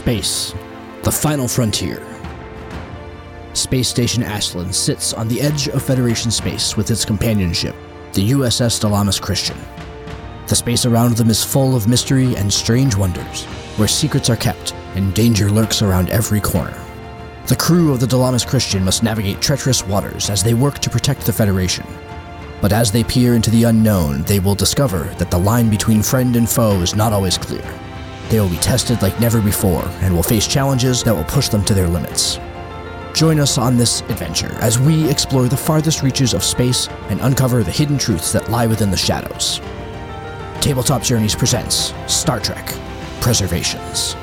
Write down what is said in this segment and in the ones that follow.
Space, the final frontier. Space Station Ashland sits on the edge of Federation space with its companion ship, the USS Dalamas Christian. The space around them is full of mystery and strange wonders, where secrets are kept and danger lurks around every corner. The crew of the Dalamas Christian must navigate treacherous waters as they work to protect the Federation. But as they peer into the unknown, they will discover that the line between friend and foe is not always clear. They will be tested like never before and will face challenges that will push them to their limits. Join us on this adventure as we explore the farthest reaches of space and uncover the hidden truths that lie within the shadows. Tabletop Journeys presents Star Trek Preservations.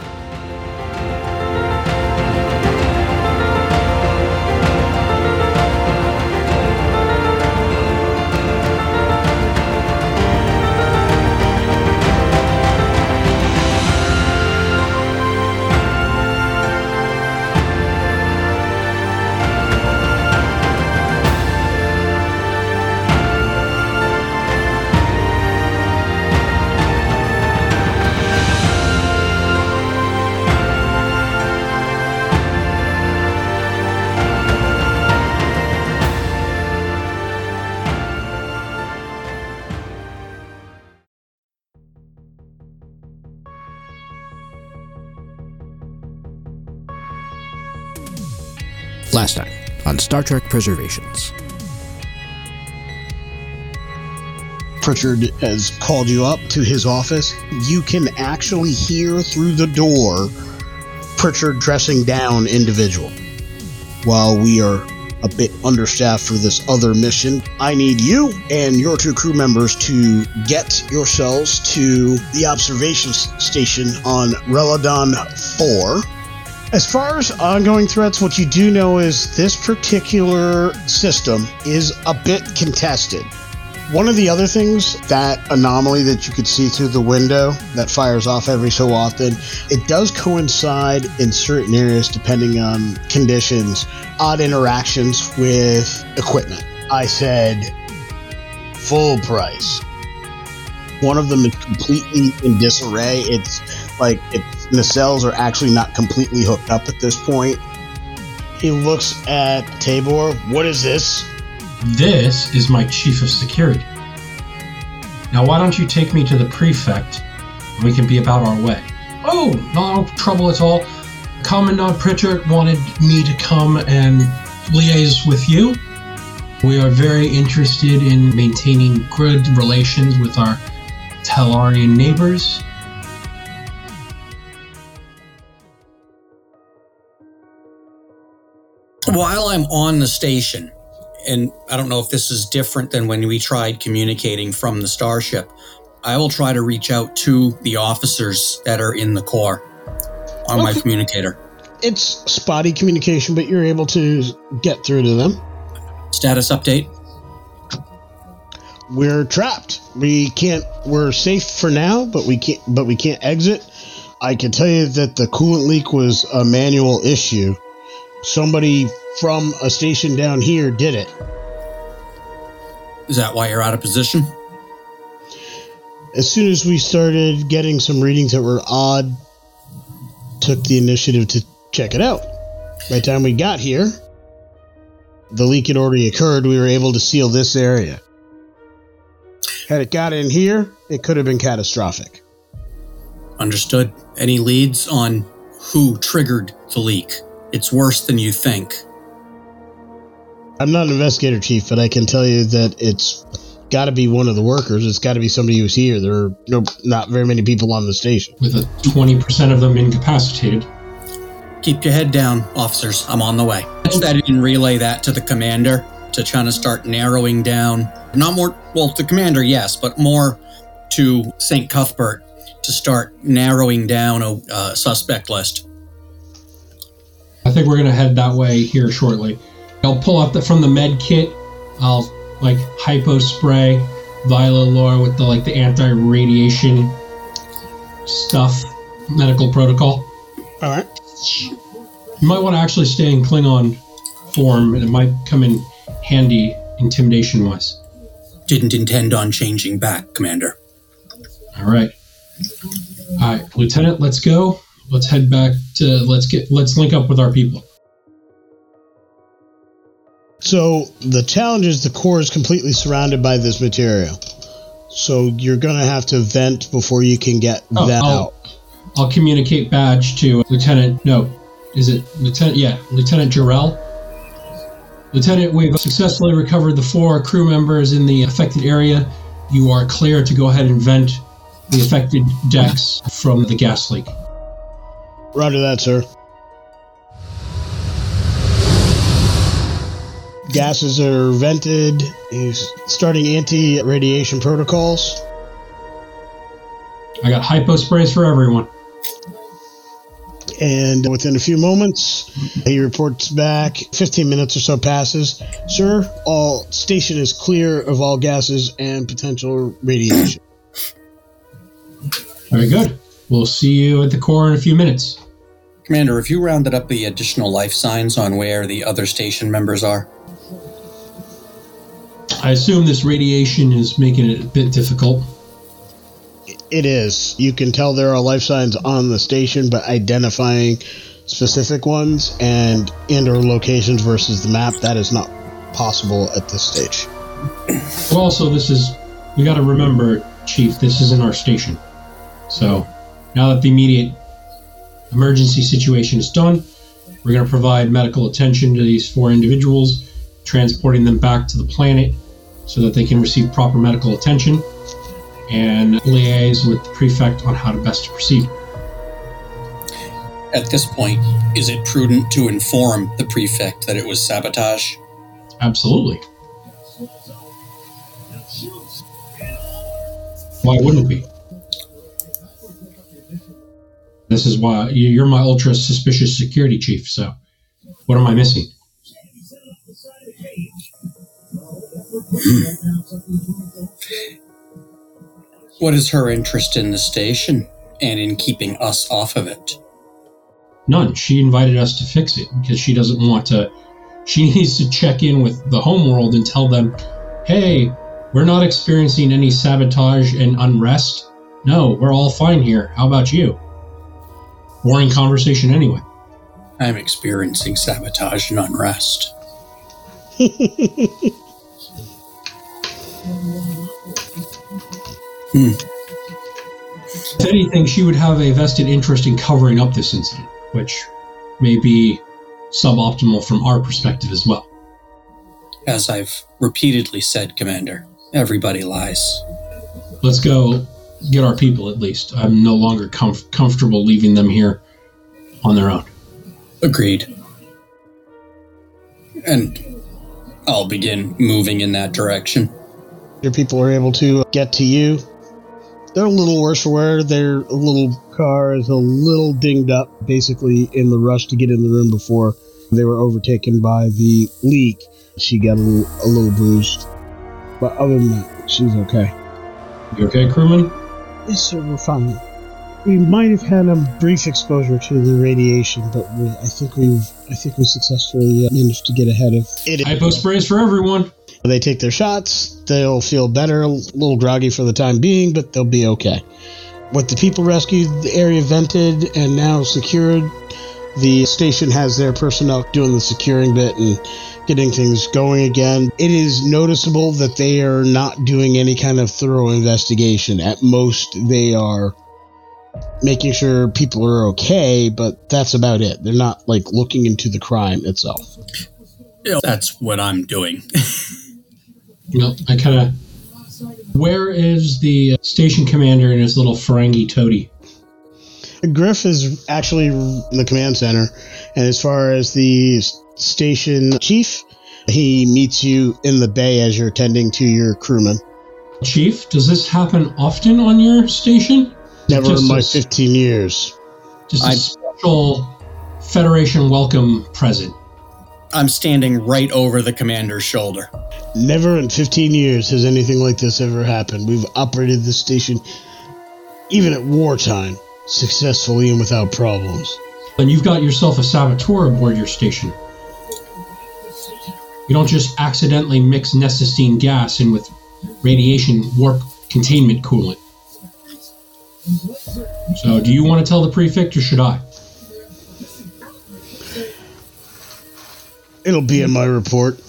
Last time on Star Trek Preservations. Pritchard has called you up to his office. You can actually hear through the door Pritchard dressing down individual. While we are a bit understaffed for this other mission, I need you and your two crew members to get yourselves to the observation station on Reladon 4 as far as ongoing threats, what you do know is this particular system is a bit contested. One of the other things, that anomaly that you could see through the window that fires off every so often, it does coincide in certain areas depending on conditions, odd interactions with equipment. I said full price. One of them is completely in disarray. It's like it's nacelles are actually not completely hooked up at this point. He looks at Tabor. What is this? This is my chief of security. Now, why don't you take me to the prefect and we can be about our way? Oh, no trouble at all. Commandant Pritchard wanted me to come and liaise with you. We are very interested in maintaining good relations with our Talarian neighbors while I'm on the station, and I don't know if this is different than when we tried communicating from the starship, I will try to reach out to the officers that are in the core on okay. my communicator. It's spotty communication, but you're able to get through to them. Status update. We're trapped. We can't. We're safe for now, but we can't. But we can't exit. I can tell you that the coolant leak was a manual issue somebody from a station down here did it. Is that why you're out of position? As soon as we started getting some readings that were odd, took the initiative to check it out. By the time we got here, the leak had already occurred. We were able to seal this area. Had it got in here, it could have been catastrophic. Understood. Any leads on who triggered the leak? It's worse than you think. I'm not an investigator, Chief, but I can tell you that it's got to be one of the workers. It's got to be somebody who's here. There are no, not very many people on the station. With a 20% of them incapacitated. Keep your head down, officers. I'm on the way. I didn't relay that to the commander to try to start narrowing down. Not more, well, the commander, yes, but more to St. Cuthbert to start narrowing down a uh, suspect list. I think we're gonna head that way here shortly. I'll pull out the from the med kit. I'll like hypo spray Viola with the like the anti radiation stuff medical protocol. All right. You might want to actually stay in Klingon form, and it might come in handy intimidation wise. Didn't intend on changing back, Commander. All right. All right, Lieutenant, let's go. Let's head back to let's get let's link up with our people. So the challenge is the core is completely surrounded by this material. So you're gonna have to vent before you can get Oh, that I'll- out. I'll communicate badge to Lieutenant. No, is it Lieutenant? Yeah, Lieutenant Jarrell. Lieutenant, we've successfully recovered the four crew members in the affected area. You are clear to go ahead and vent the affected decks from the gas leak. Roger that, sir. Gases are vented. He's starting anti-radiation protocols. I got hypo sprays for everyone. And within a few moments, he reports back. 15 minutes or so passes. Sir, all station is clear of all gases and potential radiation. Very good. We'll see you at the core in a few minutes. Commander, have you rounded up the additional life signs on where the other station members are? I assume this radiation is making it a bit difficult. It is. You can tell there are life signs on the station, but identifying specific ones and and or locations versus the map that is not possible at this stage. But also, this is, we got to remember, Chief, this isn't our station. So, now that the immediate emergency situation is done, we're going to provide medical attention to these four individuals, transporting them back to the planet so that they can receive proper medical attention and liaise with the prefect on how to best proceed. At this point, is it prudent to inform the prefect that it was sabotage? Absolutely. Why wouldn't be? This is why you- you're my ultra suspicious security chief. So, what am I missing? What is her interest in the station and in keeping us off of it? None. She invited us to fix it because she doesn't want to. She needs to check in with the homeworld and tell them, "Hey, we're not experiencing any sabotage and unrest. No, we're all fine here. How about you?" Boring conversation anyway. I'm experiencing sabotage and unrest. Hmm. If anything, she would have a vested interest in covering up this incident, which may be suboptimal from our perspective as well. As I've repeatedly said, Commander, everybody lies. Let's go get our people at least. I'm no longer comf- comfortable leaving them here on their own. Agreed. And I'll begin moving in that direction. Your people are able to get to you. They're a little worse for wear. Their little car is a little dinged up, basically in the rush to get in the room before they were overtaken by the leak. She got a little, a little bruised, but other than that, she's okay. You okay, crewman? Yes, sir, we're fine. We might have had a brief exposure to the radiation, but we, I think we've, I think we successfully uh, managed to get ahead of it. Hypo sprays for everyone. They take their shots. They'll feel better, a little groggy for the time being, but they'll be okay. With the people rescued, the area vented and now secured, the station has their personnel doing the securing bit and getting things going again. It is noticeable that they are not doing any kind of thorough investigation. At most, they are making sure people are okay, but that's about it. They're not like looking into the crime itself. That's what I'm doing. No, I kind of. Where is the station commander and his little Ferengi toady? Griff is actually in the command center, and as far as the station chief, he meets you in the bay as you're tending to your crewmen. Chief, does this happen often on your station? Never Just in my a- 15 years. Just a I- special Federation welcome present. I'm standing right over the commander's shoulder. Never in 15 years has anything like this ever happened. We've operated this station, even at wartime, successfully and without problems. And you've got yourself a saboteur aboard your station. You don't just accidentally mix necessine gas in with radiation warp containment coolant. So, do you want to tell the prefect or should I? It'll be in my report.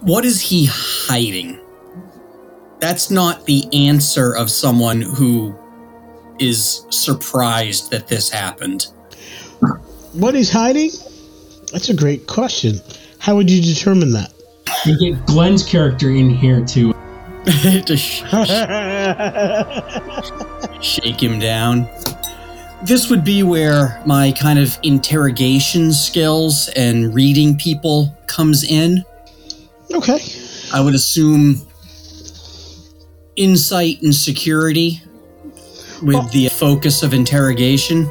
What is he hiding? That's not the answer of someone who is surprised that this happened. What he's hiding? That's a great question. How would you determine that? We get Glenn's character in here to to sh- shake him down. This would be where my kind of interrogation skills and reading people comes in. okay. I would assume insight and security with the focus of interrogation.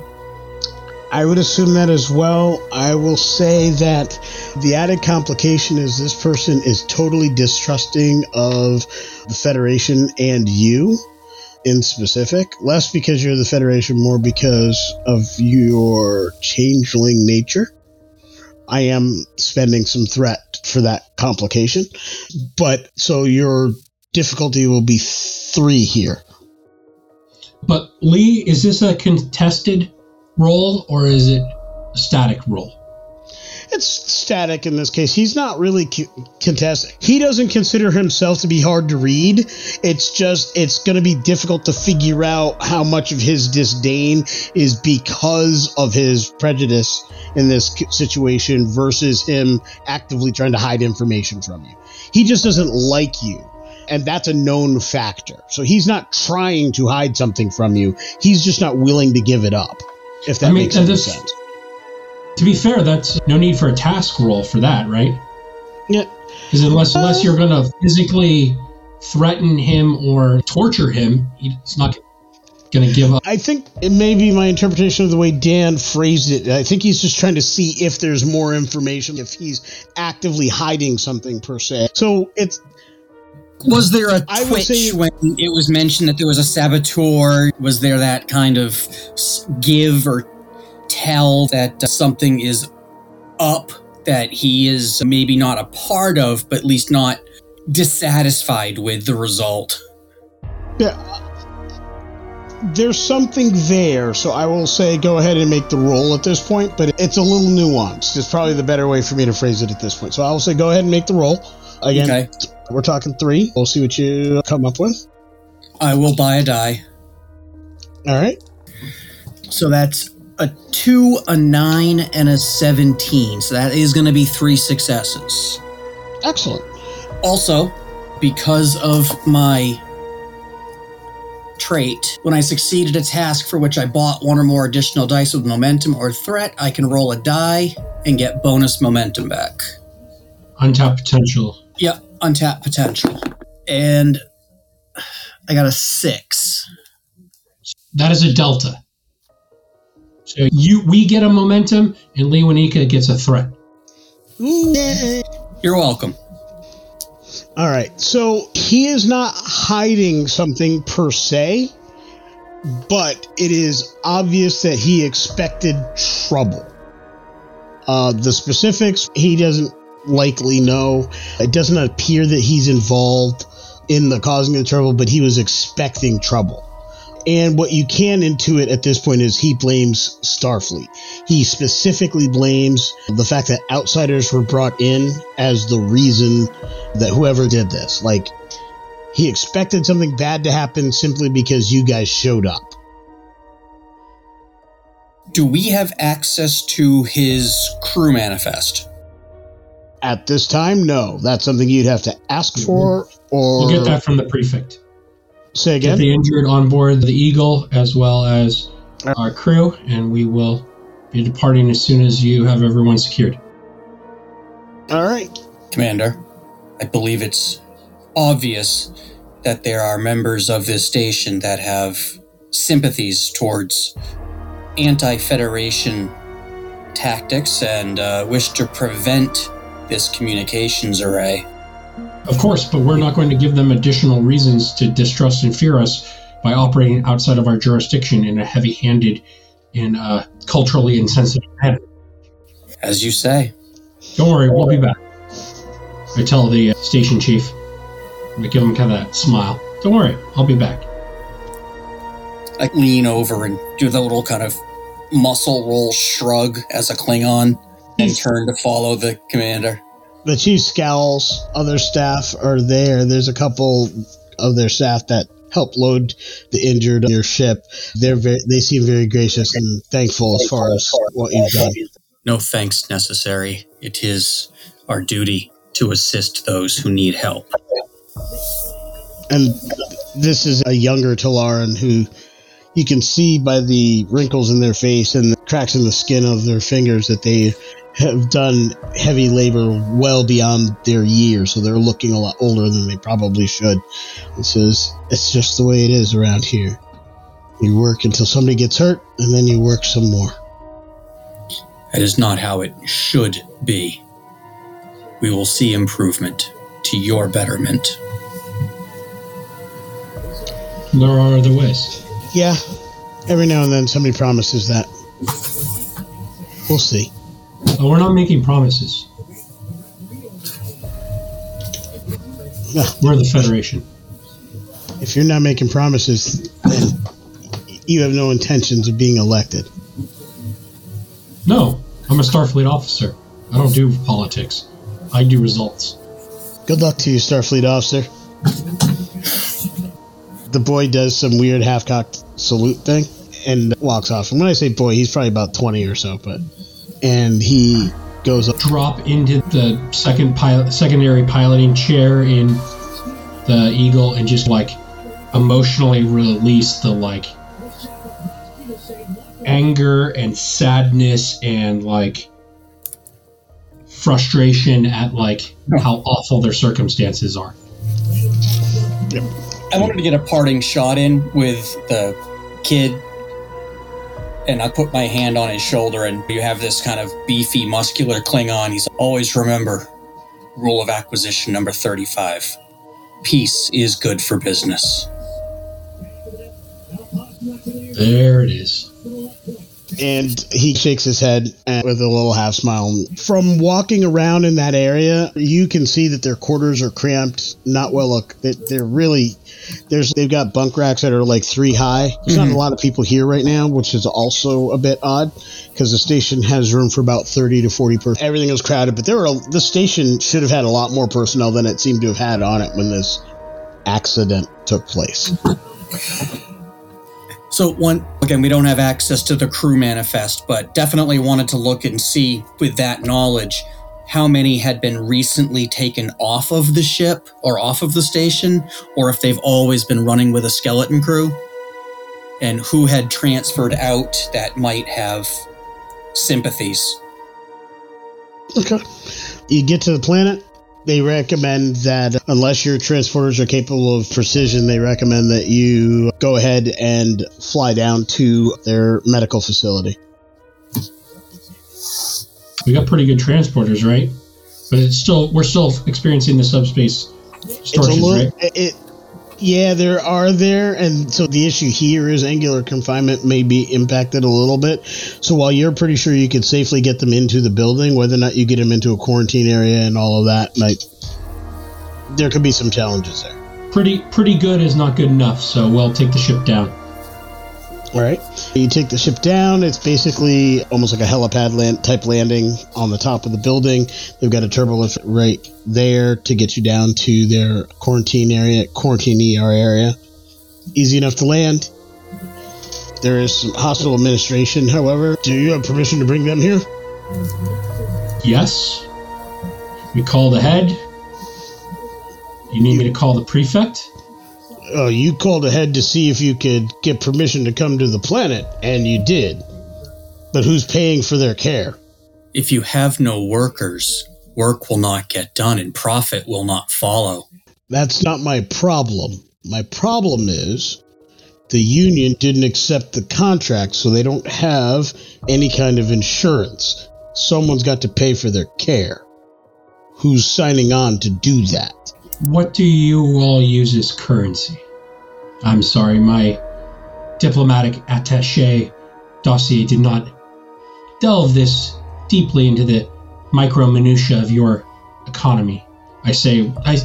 I would assume that as well. I will say that the added complication is this person is totally distrusting of the Federation and you in specific. Less because you're the Federation, more because of your changeling nature. I am spending some threat for that complication. But so your difficulty will be three here. But Lee, is this a contested roll or is it a static roll? It's static in this case. He's not really co- contesting. He doesn't consider himself to be hard to read. It's just, it's going to be difficult to figure out how much of his disdain is because of his prejudice in this situation versus him actively trying to hide information from you. He just doesn't like you. And that's a known factor. So he's not trying to hide something from you. He's just not willing to give it up. If that I mean, makes any this- sense. To be fair, that's no need for a task roll for that, right? Yeah. Because unless unless uh, you're going to physically threaten him or torture him, he's not going to give up. I think it may be my interpretation of the way Dan phrased it. I think he's just trying to see if there's more information, if he's actively hiding something per se. So it's Was there a I twitch say- when it was mentioned that there was a saboteur? Was there that kind of give or tell that uh, something is up that he is maybe not a part of, but at least not dissatisfied with the result? yeah, there's something there. So I will say go ahead and make the roll at this point, but it's a little nuanced. It's probably the better way for me to phrase it at this point. So I will say go ahead and make the roll. Again, Okay. we're talking three. We'll see what you come up with. I will buy a die. All right. So that's a 2, a 9, and a 17. So that is going to be three successes. Excellent. Also, because of my trait, when I succeed at a task for which I bought one or more additional dice with momentum or threat, I can roll a die and get bonus momentum back. Untapped potential. Yep, untapped potential. And I got a 6. That is a delta. So you we get a momentum, and Lee Wanika gets a threat. You're welcome. All right. So he is not hiding something per se, but it is obvious that he expected trouble. Uh, the specifics he doesn't likely know. It doesn't appear that he's involved in the causing of the trouble, but he was expecting trouble. And what you can intuit at this point is he blames Starfleet. He specifically blames the fact that outsiders were brought in as the reason that whoever did this, like, he expected something bad to happen simply because you guys showed up. Do we have access to his crew manifest? At this time, no. That's something you'd have to ask for, or We'll get that from the prefect. say again. Get the injured on board the Eagle as well as our crew, and we will be departing as soon as you have everyone secured. All right. Commander, I believe it's obvious that there are members of this station that have sympathies towards anti Federation tactics and uh, wish to prevent this communications array. Of course, but we're not going to give them additional reasons to distrust and fear us by operating outside of our jurisdiction in a heavy handed and uh, culturally insensitive manner. As you say. Don't worry, we'll be back. I tell the uh, station chief. I give him kind of that smile. Don't worry, I'll be back. I lean over and do the little kind of muscle roll shrug as a Klingon and turn to follow the commander. The chief scowls. Other staff are there. There's a couple of their staff that help load the injured on your ship. They're very, they seem very gracious and thankful as far as what you've done. No thanks necessary. It is our duty to assist those who need help. And this is a younger Talarian who you can see by the wrinkles in their face and the cracks in the skin of their fingers that they have done heavy labor well beyond their years, so they're looking a lot older than they probably should. It says, It's just the way it is around here. You work until somebody gets hurt, and then you work some more. That is not how it should be. We will see improvement to your betterment. There are other ways. Yeah, every now and then somebody promises that. We'll see. Oh, we're not making promises. No, We're the Federation. if you're not making promises, then you have no intentions of being elected. No, I'm a Starfleet officer. I don't do politics. I do results. Good luck to you, Starfleet officer. The boy does some weird half cocked salute thing and walks off. And when I say boy, he's probably about 20 or so, but. And he goes up. Drop into the second pilot, secondary piloting chair in the Eagle and just like emotionally release the like anger and sadness and like frustration at like how awful their circumstances are. I wanted to get a parting shot in with the kid, and I put my hand on his shoulder, and you have this kind of beefy, muscular Klingon. He's always remember rule of acquisition number 35 peace is good for business. There it is. And he shakes his head with a little half smile. From walking around in that area, you can see that their quarters are cramped, not well. Look, they- they're really there's they've got bunk racks that are like three high. There's not a mm-hmm. lot of people here right now, which is also a bit odd because the station has room for about thirty to forty. Everything is crowded, but there are the station should have had a lot more personnel than it seemed to have had on it when this accident took place. So one again, we don't have access to the crew manifest, but definitely wanted to look and see with that knowledge how many had been recently taken off of the ship or off of the station, or if they've always been running with a skeleton crew, and who had transferred out that might have sympathies. Okay. You get to the planet. They recommend that unless your transporters are capable of precision, they recommend that you go ahead and fly down to their medical facility. We got pretty good transporters, right? But it's still we're still experiencing the subspace It's a distortions, little, right? it- yeah, there are there, and so the issue here is annular confinement may be impacted a little bit. So while you're pretty sure you could safely get them into the building, whether or not you get them into a quarantine area and all of that, like there could be some challenges there. Pretty pretty good is not good enough, so we'll take the ship down. All right. You take the ship down. It's basically almost like a helipad land, type landing on the top of the building. They've got a turbolift right there to get you down to their quarantine area, quarantine ER area. Easy enough to land. There is some hospital administration, however. Do you have permission to bring them here? Yes. We call the head. You need me to call the prefect? Oh, you called ahead to see if you could get permission to come to the planet, and you did. But who's paying for their care? If you have no workers, work will not get done and profit will not follow. That's not my problem. My problem is the union didn't accept the contract, so they don't have any kind of insurance. Someone's got to pay for their care. Who's signing on to do that? What do you all use as currency? I'm sorry, my diplomatic attache dossier did not delve this deeply into the micro minutia of your economy. I say, I,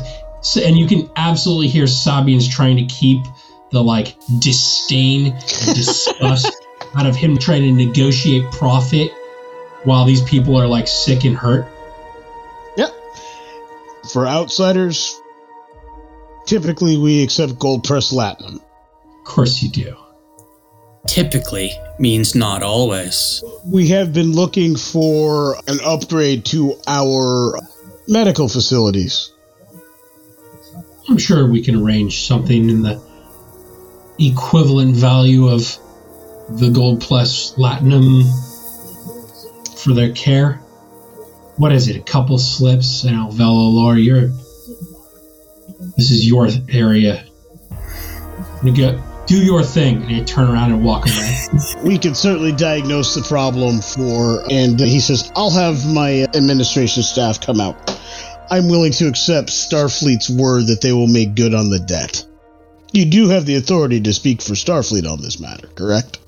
and you can absolutely hear Sabians trying to keep the like disdain and disgust out of him trying to negotiate profit while these people are like sick and hurt? Yep. For outsiders, typically we accept gold-pressed latinum. Of course you do. Typically means not always. We have been looking for an upgrade to our medical facilities. I'm sure we can arrange something in the equivalent value of the gold plus latinum for their care. What is it? A couple slips? You know, Velalor, you're. This is your area. You go do your thing, and you turn around and walk away. We can certainly diagnose the problem for, and he says, I'll have my administration staff come out. I'm willing to accept Starfleet's word that they will make good on the debt. You do have the authority to speak for Starfleet on this matter, correct?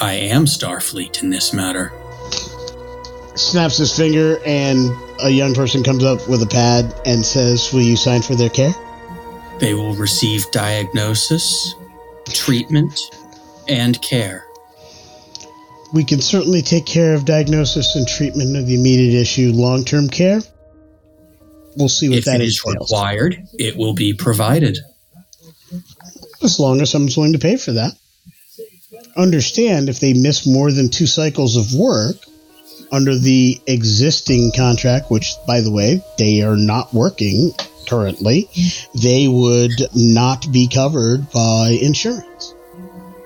I am Starfleet in this matter. Snaps his finger, and a young person comes up with a pad and says, Will you sign for their care? They will receive diagnosis, treatment, and care. We can certainly take care of diagnosis and treatment of the immediate issue, long term care. We'll see what If that it is entails. required, it will be provided. As long as someone's willing to pay for that. Understand if they miss more than two cycles of work under the existing contract, which, by the way, they are not working currently, they would not be covered by insurance.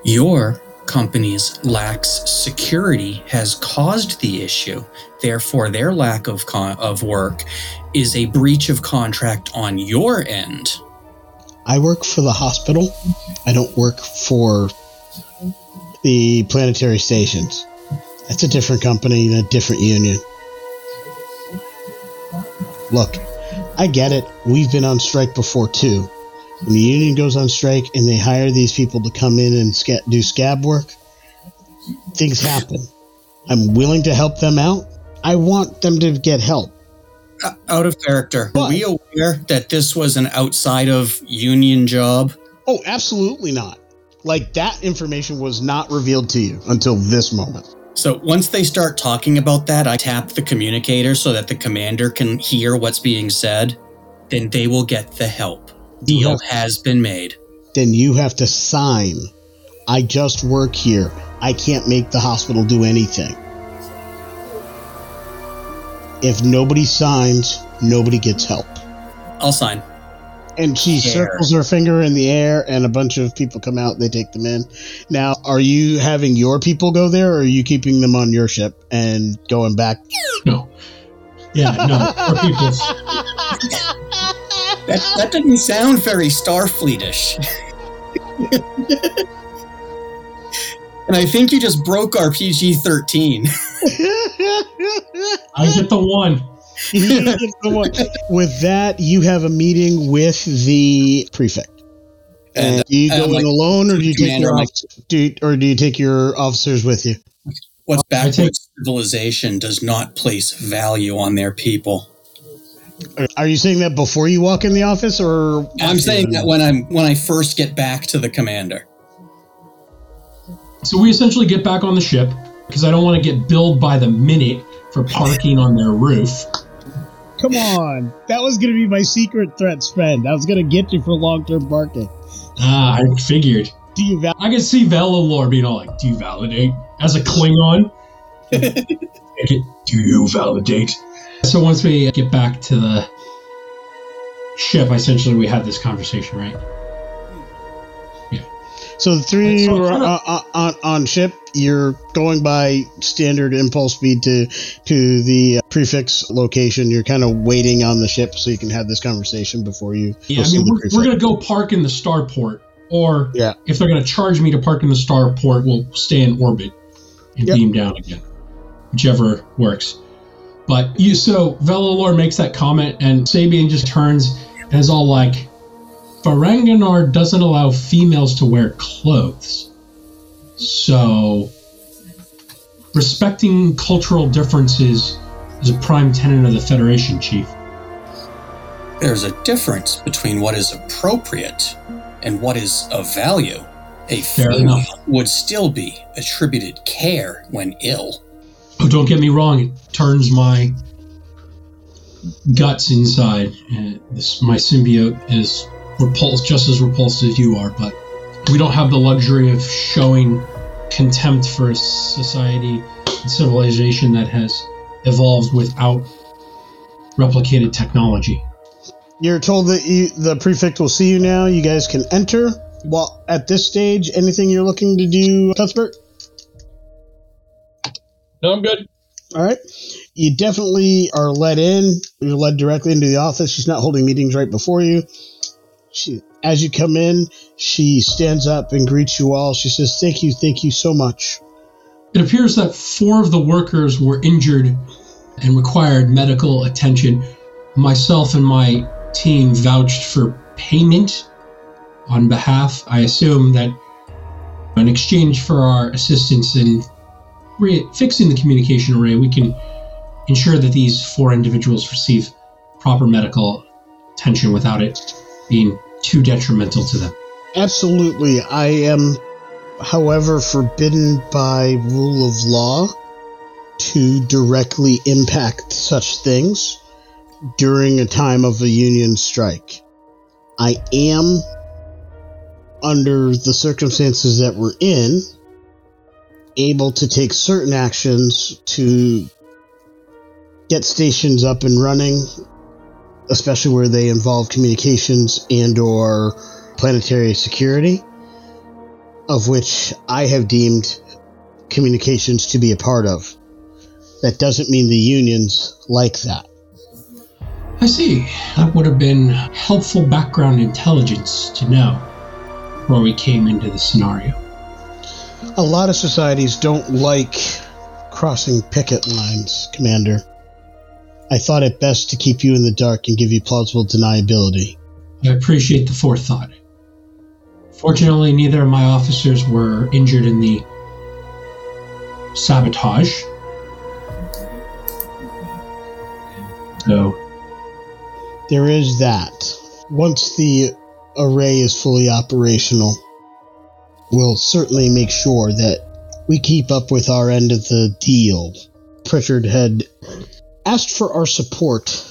Your company's lax security has caused the issue. Therefore, their lack of con- of work is a breach of contract on your end. I work for the hospital. I don't work for the planetary stations. That's a different company and a different union. Look, I get it. We've been on strike before too. When the union goes on strike and they hire these people to come in and sca- do scab work, things happen. I'm willing to help them out. I want them to get help. O- Out of character. Are What? we aware that this was an outside of union job? Oh, absolutely not. Like that information was not revealed to you until this moment. So once they start talking about that, I tap the communicator so that the commander can hear what's being said. Then they will get the help. Deal have- has been made. then you have to sign. I just work here. I can't make the hospital do anything. If nobody signs, nobody gets help. I'll sign. And she Care. circles her finger in the air, and a bunch of people come out. They take them in. Now, are you having your people go there, or are you keeping them on your ship and going back? No. Yeah, no. Our people's. That that didn't sound very Starfleetish. and I think you just broke our PG thirteen. I get the one. With that, you have a meeting with the prefect. And, And, do you uh, go like, in alone, or do you take your like- do you- or do you take your officers with you? What's I take- backwards civilization does not place value on their people. Are- Are you saying that before you walk in the office, or I'm saying that when I'm when I first get back to the commander. So we essentially get back on the ship because I don't want to get billed by the minute for parking on their roof. Come on, that was going to be my secret threat spend. I was going to get you for long-term parking. Ah, I figured. Do you val- I could see Valalor being all like, "Do you validate?" As a Klingon, do you validate? So once we get back to the ship, essentially we have this conversation, right? Yeah. So the three were kinda- uh, uh, on, on ship. You're going by standard impulse speed to to the uh, prefect's location. You're kind of waiting on the ship so you can have this conversation before you. Yeah, I mean, we're, we're gonna go park in the starport, or Yeah. if they're gonna charge me to park in the starport, we'll stay in orbit and Yep. beam down again, whichever works. But you, so Velalor makes that comment, and Sabian just turns and is all like, "Ferenginar doesn't allow females to wear clothes, so respecting cultural differences is a prime tenet of the Federation, Chief." There's a difference between what is appropriate and what is of value. A enough. would still be attributed care when ill. Oh, don't get me wrong. It turns my guts inside. And this, my symbiote is repulsed, just as repulsed as you are. But we don't have the luxury of showing contempt for a society and civilization that has evolved without replicated technology. You're told that you, the prefect will see you now. You guys can enter. Well, at this stage, anything you're looking to do, Cuthbert? No, I'm good. All right. You definitely are let in. You're led directly into the office. She's not holding meetings right before you. She, as you come in, she stands up and greets you all. She says, "Thank you, thank you so much." It appears that four of the workers were injured and required medical attention. Myself and my team vouched for payment on behalf. I assume that in exchange for our assistance in re- fixing the communication array, we can ensure that these four individuals receive proper medical attention without it being too detrimental to them. Absolutely. I am, however, forbidden by rule of law to directly impact such things during a time of a union strike. I am, under the circumstances that we're in, able to take certain actions to get stations up and running, especially where they involve communications and or planetary security, of which I have deemed communications to be a part of. That doesn't mean the unions like that. I see. That would have been helpful background intelligence to know before we came into the scenario. A lot of societies don't like crossing picket lines, Commander. I thought it best to keep you in the dark and give you plausible deniability. I appreciate the forethought. Fortunately, neither of my officers were injured in the sabotage. So, There is that. Once the array is fully operational, we'll certainly make sure that we keep up with our end of the deal. Pritchard had asked for our support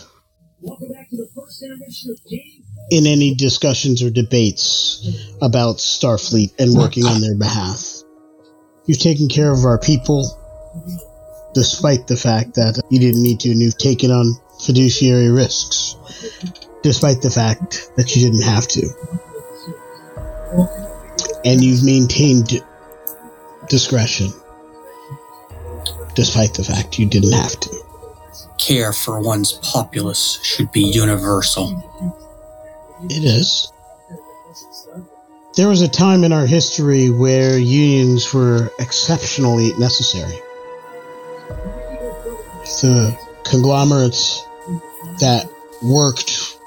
in any discussions or debates about Starfleet and working on their behalf. You've taken care of our people, despite the fact that you didn't need to, and you've taken on fiduciary risks, despite the fact that you didn't have to. And you've maintained discretion, despite the fact you didn't have to. Care for one's populace should be universal. It is. There was a time in our history where unions were exceptionally necessary. The conglomerates that worked,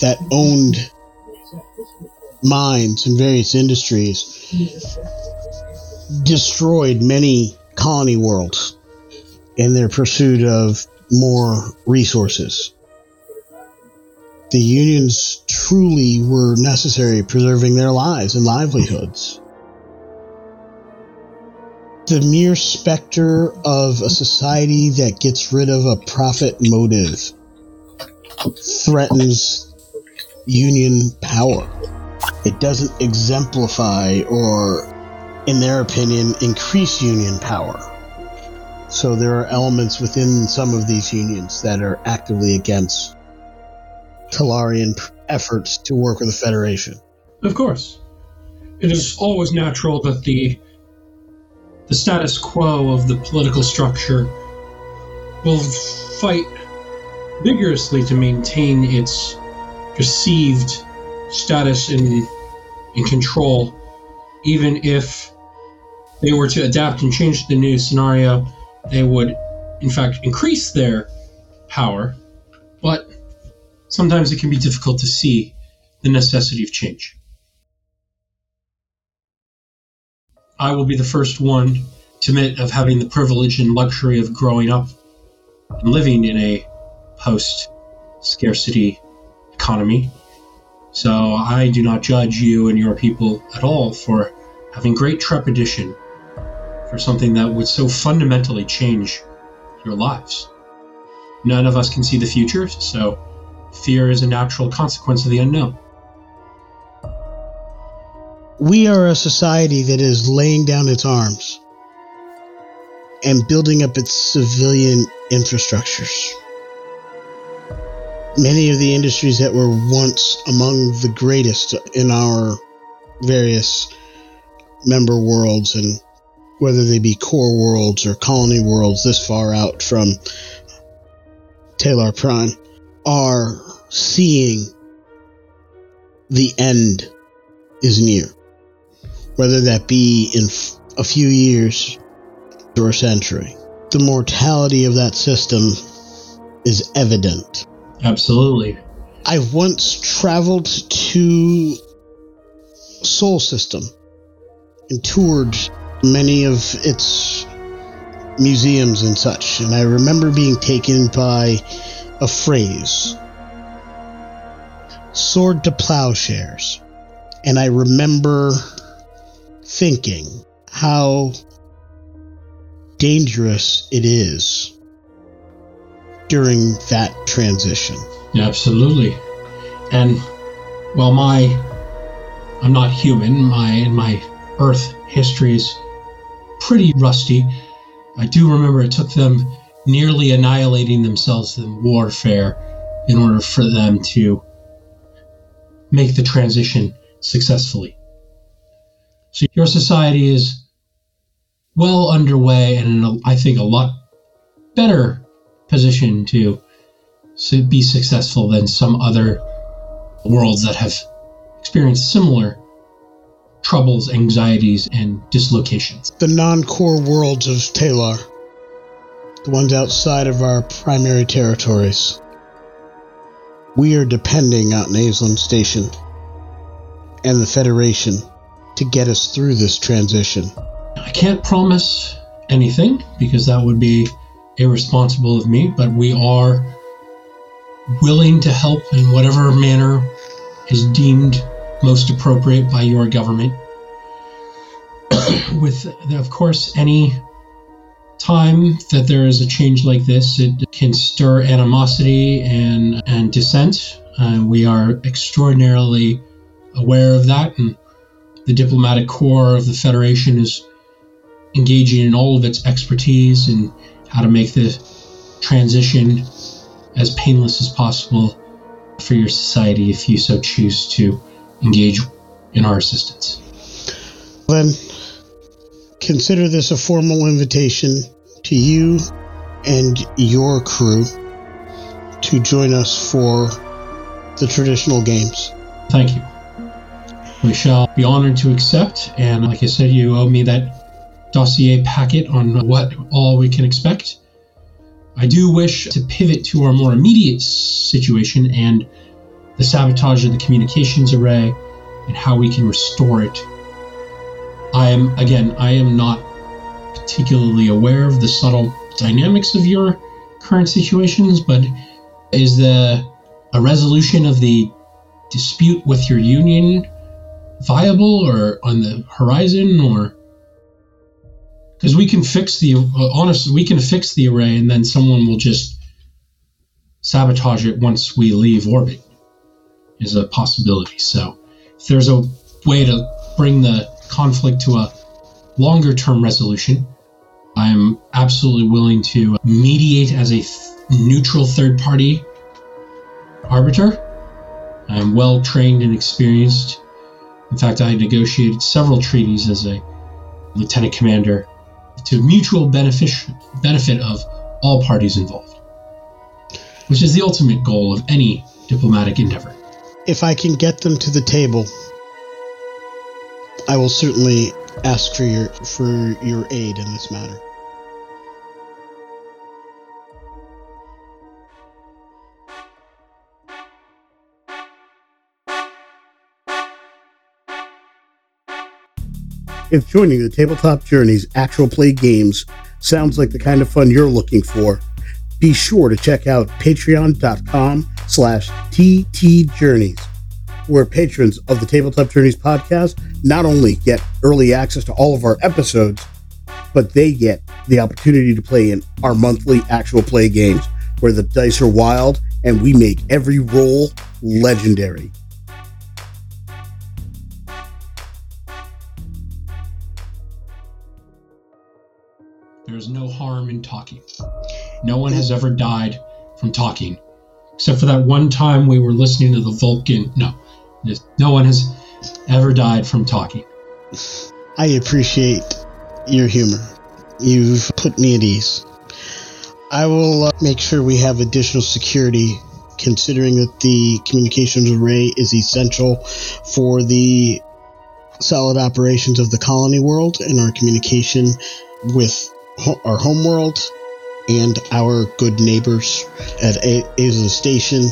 that owned mines in various industries, destroyed many colony worlds in their pursuit of more resources the unions truly were necessary preserving their lives and livelihoods. The mere specter of a society that gets rid of a profit motive threatens union power. It doesn't exemplify or, in their opinion, increase union power. So there are elements within some of these unions that are actively against Talarian efforts to work with the Federation. of course, it is always natural that the the status quo of the political structure will fight vigorously to maintain its perceived status in in control, even if they were to adapt and change the new scenario, they would in fact increase their power. But sometimes it can be difficult to see the necessity of change. I will be the first one to admit of having the privilege and luxury of growing up and living in a post scarcity economy. So I do not judge you and your people at all for having great trepidation for something that would so fundamentally change your lives. None of us can see the future, so fear is a natural consequence of the unknown. We are a society that is laying down its arms and building up its civilian infrastructures. Many of the industries that were once among the greatest in our various member worlds and whether they be core worlds or colony worlds this far out from Talar Prime, are seeing the end is near. Whether that be in f- a few years or a century. The mortality of that system is evident. Absolutely. I once traveled to Sol System and toured many of its museums and such, and I remember being taken by a phrase sword to plowshares. And I remember thinking how dangerous it is during that transition. Absolutely. And while my I'm not human, my my Earth history is pretty rusty. I do remember it took them nearly annihilating themselves in warfare in order for them to make the transition successfully. So your society is well underway and a, I think a lot better position to be successful than some other worlds that have experienced similar troubles, anxieties, and dislocations. The non core worlds of Talar, the ones outside of our primary territories. We are depending on Naslin Station and the Federation to get us through this transition. I can't promise anything because that would be irresponsible of me, but we are willing to help in whatever manner is deemed most appropriate by your government. With, of course, any time that there is a change like this, it can stir animosity and, and dissent. We are extraordinarily aware of that, and the diplomatic corps of the Federation is engaging in all of its expertise in how to make the transition as painless as possible for your society if you so choose to engage in our assistance. Then consider this a formal invitation to you and your crew to join us for the traditional games. Thank you. We shall be honored to accept, and like I said, you owe me that dossier packet on what all we can expect. I do wish to pivot to our more immediate situation and the sabotage of the communications array and how we can restore it. I am, again, I am not particularly aware of the subtle dynamics of your current situations, but is the a resolution of the dispute with your union viable or on the horizon or because we can fix the honestly we can fix the array and then someone will just sabotage it once we leave orbit is a possibility. So if there's a way to bring the conflict to a longer term resolution i'm absolutely willing to mediate as a th- neutral third party arbiter i'm well trained and experienced. In fact i negotiated several treaties as a lieutenant commander to mutual benefit benefit of all parties involved, which is the ultimate goal of any diplomatic endeavor. If I can get them to the table, I will certainly ask for your for your aid in this matter. If joining the Tabletop Journeys actual play games sounds like the kind of fun you're looking for, be sure to check out patreon.com slash ttjourneys. where patrons of the Tabletop Journeys podcast not only get early access to all of our episodes, but they get the opportunity to play in our monthly actual play games where the dice are wild and we make every roll legendary. There's no harm in talking. No one has ever died from talking, except for that one time we were listening to the Vulcan. No, no one has ever died from talking. I appreciate your humor. You've put me at ease. I will uh, make sure we have additional security, considering that the communications array is essential for the solid operations of the colony world and our communication with ho- our home world and our good neighbors at A- Aza Station.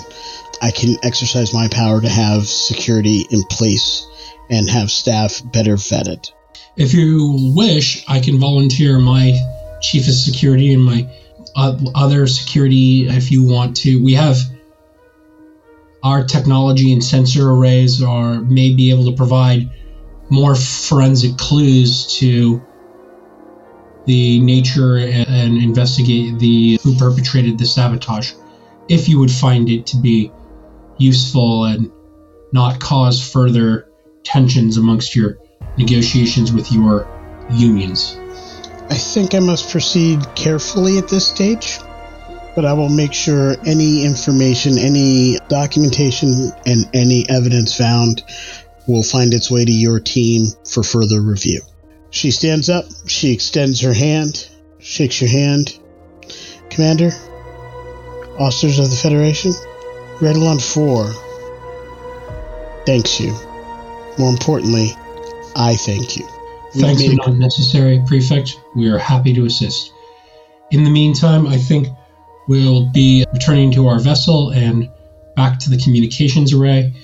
I can exercise my power to have security in place and have staff better vetted. If you wish, I can volunteer my chief of security and my uh, other security if you want to. We have our technology and sensor arrays are may be able to provide more forensic clues to the nature and, investigate the who perpetrated the sabotage if you would find it to be useful and not cause further tensions amongst your negotiations with your unions. I think I must proceed carefully at this stage, but I will make sure any information, any documentation, and any evidence found will find its way to your team for further review. She stands up, she extends her hand, shakes your hand. Commander, officers of the Federation, Redalon 4 thanks you. More importantly, I thank you. Thanks are not necessary, Prefect. We are happy to assist. In the meantime, I think we'll be returning to our vessel and back to the communications array.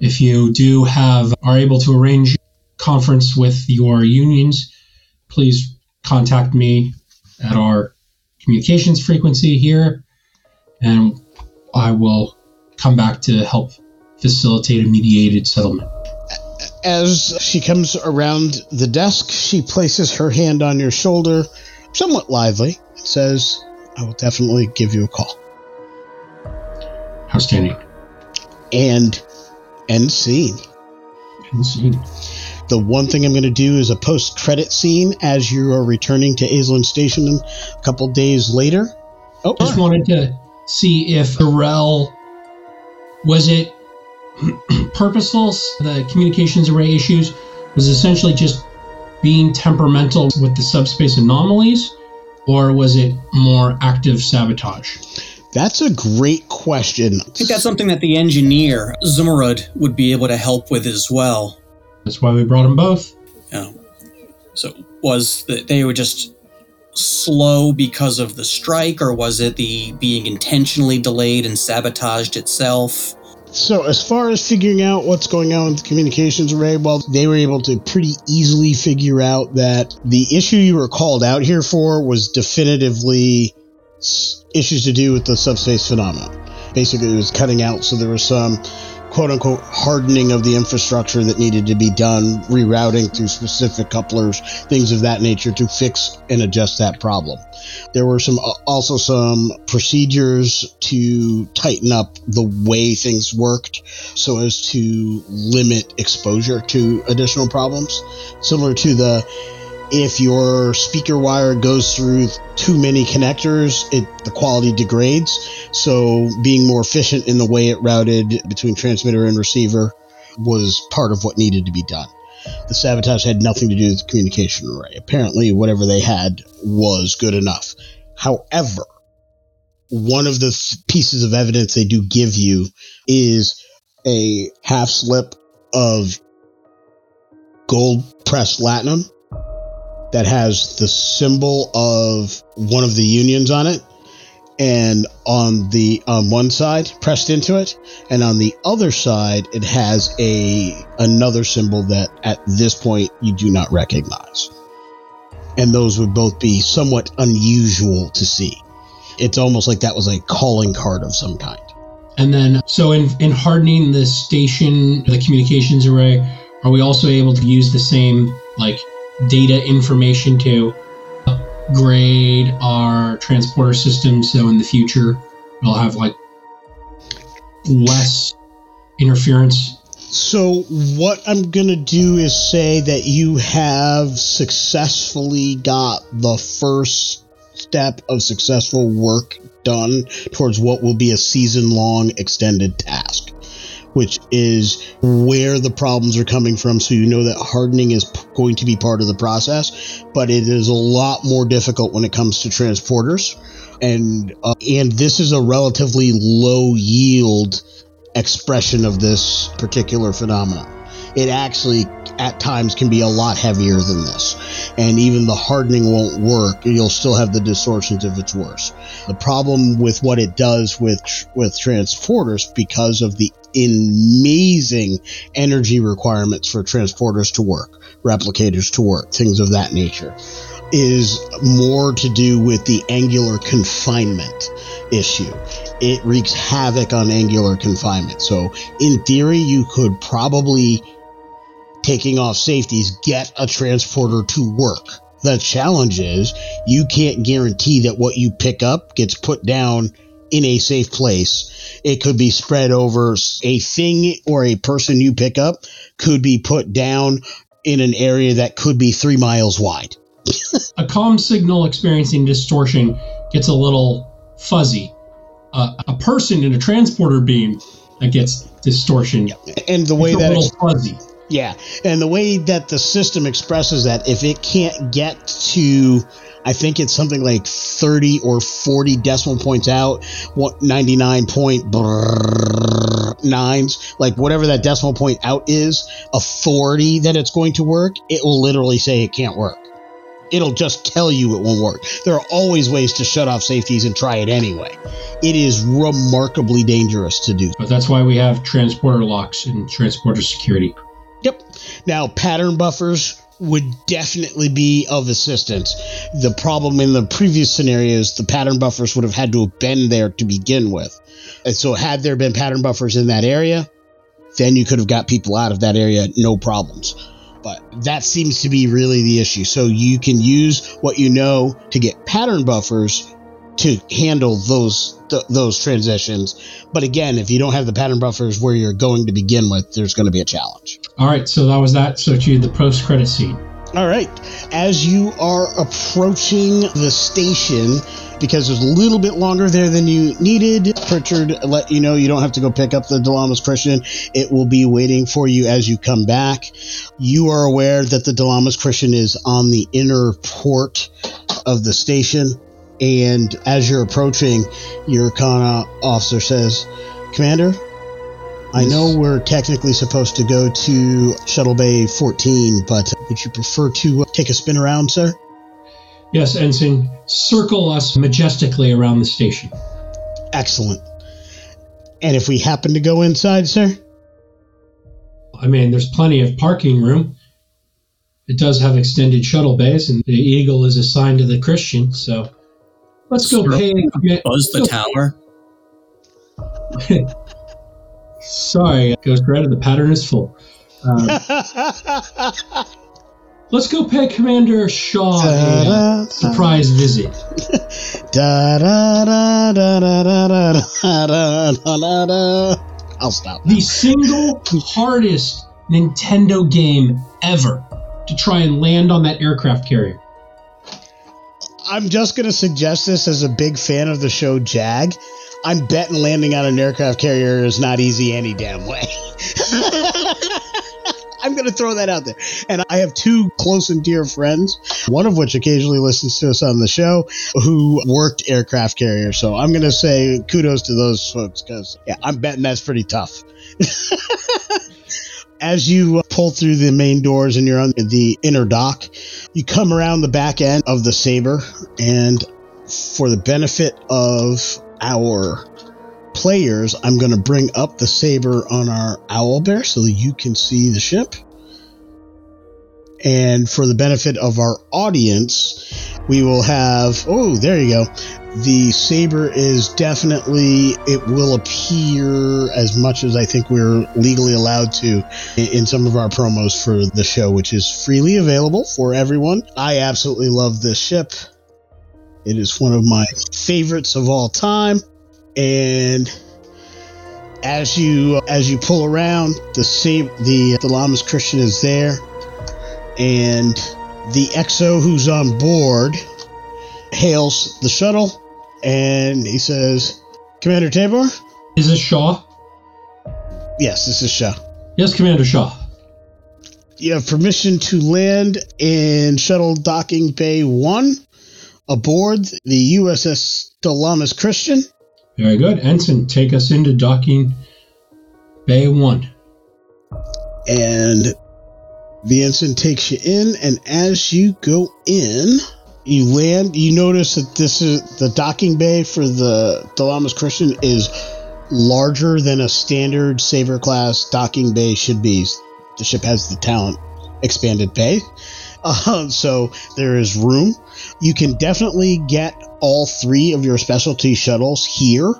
If you do have are able to arrange conference with your unions, please contact me at our communications frequency here, and I will come back to help facilitate a mediated settlement. As she comes around the desk, she places her hand on your shoulder, somewhat lively, and says, I will definitely give you a call. Outstanding. And end scene. End scene. The one thing I'm going to do is a post credit scene as you are returning to Aislinn Station a couple days later. Oh, Just wanted to see if Pharrell was it purposeful. The communications array issues was essentially just being temperamental with the subspace anomalies, or was it more active sabotage? that's a great question. I think that's something that the engineer, Zumurud, would be able to help with as well. That's why we brought them both. Yeah. So was that they were just slow because of the strike, or was it the being intentionally delayed and sabotaged itself? So, as far as figuring out what's going on with the communications array, well, they were able to pretty easily figure out that the issue you were called out here for was definitively issues to do with the subspace phenomenon. Basically, it was cutting out, so there was some quote unquote hardening of the infrastructure that needed to be done, rerouting through specific couplers, things of that nature to fix and adjust that problem. There were some uh, also some procedures to tighten up the way things worked so as to limit exposure to additional problems. Similar to the if your speaker wire goes through too many connectors, it the quality degrades. So being more efficient in the way it routed between transmitter and receiver was part of what needed to be done. The sabotage had nothing to do with the communication array. Apparently, whatever they had was good enough. However, one of the th- pieces of evidence they do give you is a half slip of gold pressed latinum that has the symbol of one of the unions on it and on the on one side pressed into it and on the other side it has a another symbol that at this point you do not recognize. And those would both be somewhat unusual to see. It's almost like that was a calling card of some kind. And then, so in, in hardening the station, the communications array, are we also able to use the same like data information to upgrade our transporter system so in the future we'll have like less interference? So, what I'm going to do is say that you have successfully got the first step of successful work done towards what will be a season long extended task, which is where the problems are coming from. So, you know that hardening is p- going to be part of the process, but it is a lot more difficult when it comes to transporters. And, uh, and this is a relatively low yield expression of this particular phenomenon. It actually, at times, can be a lot heavier than this. And even the hardening won't work. You'll still have the distortions if it's worse. The problem with what it does with, with transporters, because of the amazing energy requirements for transporters to work, replicators to work, things of that nature, is more to do with the annular confinement issue. It wreaks havoc on annular confinement. So, in theory, you could probably, taking off safeties, get a transporter to work. The challenge is you can't guarantee that what you pick up gets put down in a safe place. It could be spread over a thing or a person you pick up could be put down in an area that could be three miles wide. a comm signal experiencing distortion gets a little fuzzy. Uh, a person in a transporter beam that gets distortion. And the way that little it's, fuzzy. Yeah, and the way that the system expresses that, if it can't get to, I think it's something like thirty or forty decimal points out, what like whatever that decimal point out is, authority that it's going to work, it will literally say it can't work. It'll just tell you it won't work. There are always ways to shut off safeties and try it anyway. It is remarkably dangerous to do. But that's why we have transporter locks and transporter security. Yep. Now, pattern buffers would definitely be of assistance. The problem in the previous scenarios, the pattern buffers would have had to have been there to begin with. And so, had there been pattern buffers in that area, then you could have got people out of that area no problems. But that seems to be really the issue. So, you can use what you know to get pattern buffers to handle those th- those transitions. But again, if you don't have the pattern buffers where you're going to begin with, there's going to be a challenge. All right, so that was that. So to the post credit scene. All right. As you are approaching the station, because there's a little bit longer there than you needed, Pritchard let you know you don't have to go pick up the Delamas Christian. It will be waiting for you as you come back. You are aware that the Delamas Christian is on the inner port of the station. And as you're approaching, your conn officer says, Commander, I know we're technically supposed to go to Shuttle Bay 14, but would you prefer to uh, take a spin around, sir? Yes, Ensign, circle us majestically around the station. Excellent. And if we happen to go inside, sir? I mean, there's plenty of parking room. It does have extended shuttle bays, and the Eagle is assigned to the Christian, so Let's go pay. Buzz the tower. Sorry, it goes granted the pattern is full. Um, let's go pay Commander Shaw a surprise visit. I'll stop. The single hardest Nintendo game ever to try and land on that aircraft carrier. I'm just going to suggest this as a big fan of the show Jag. I'm betting landing on an aircraft carrier is not easy any damn way. I'm going to throw that out there. And I have two close and dear friends, one of which occasionally listens to us on the show, who worked aircraft carrier. So I'm going to say kudos to those folks because, yeah, I'm betting that's pretty tough. As you uh, pull through the main doors and you're on the inner dock, you come around the back end of the Saber, and for the benefit of our players, I'm going to bring up the Saber on our Owl Bear so that you can see the ship. And for the benefit of our audience, we will have. Oh, there you go. The saber is definitely, it will appear as much as I think we're legally allowed to in some of our promos for the show, which is freely available for everyone. I absolutely love this ship. It is one of my favorites of all time. And as you as you pull around, the the the Lamas Christian is there, and the EXO who's on board hails the shuttle and he says, Commander Tabor? Is this Shaw? Yes, this is Shaw. Yes, Commander Shaw. You have permission to land in Shuttle Docking Bay 1 aboard the USS Dalamas Christian. Very good. Ensign, take us into Docking Bay 1. And the ensign takes you in, and as you go in, you land. You notice that this is the docking bay for the Dalamas Christian is larger than a standard Saber class docking bay should be. The ship has the talent expanded bay, uh, so there is room. You can definitely get all three of your specialty shuttles here,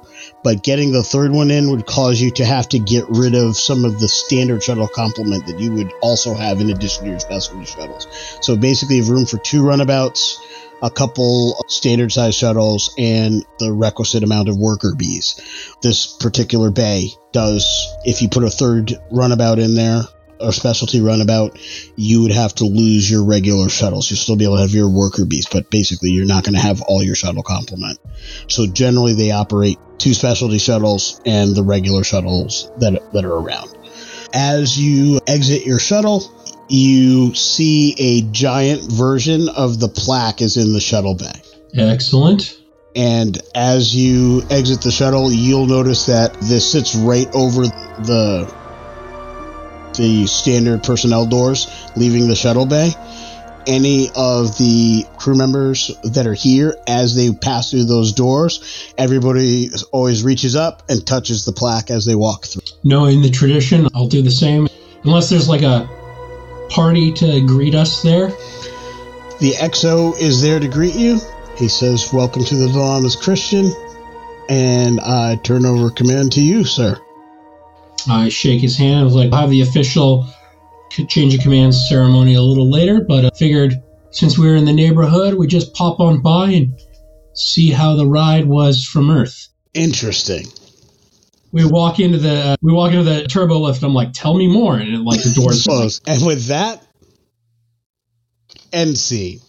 but getting the third one in would cause you to have to get rid of some of the standard shuttle complement that you would also have in addition to your specialty shuttles. So basically, you have room for two runabouts, a couple standard size shuttles, and the requisite amount of worker bees. This particular bay does, if you put a third runabout in there, a specialty runabout, you would have to lose your regular shuttles. You'll still be able to have your worker bees, but basically you're not going to have all your shuttle complement. So generally they operate two specialty shuttles and the regular shuttles that, that are around. As you exit your shuttle, you see a giant version of the plaque is in the shuttle bay. Excellent. And as you exit the shuttle, you'll notice that this sits right over the the standard personnel doors leaving the shuttle bay. Any of the crew members that are here, as they pass through those doors, everybody always reaches up and touches the plaque as they walk through. Knowing the tradition, I'll do the same. Unless there's like a party to greet us there. The XO is there to greet you. He says, Welcome to the Dalamas Christian. And I turn over command to you, sir. I shake his hand. I was like, I'll have the official change of command ceremony a little later, but I figured since we were in the neighborhood, we just pop on by and see how the ride was from Earth. Interesting. We walk into the uh, we walk into the turbo lift. I'm like, tell me more, and it, like the doors close. And with that, end scene.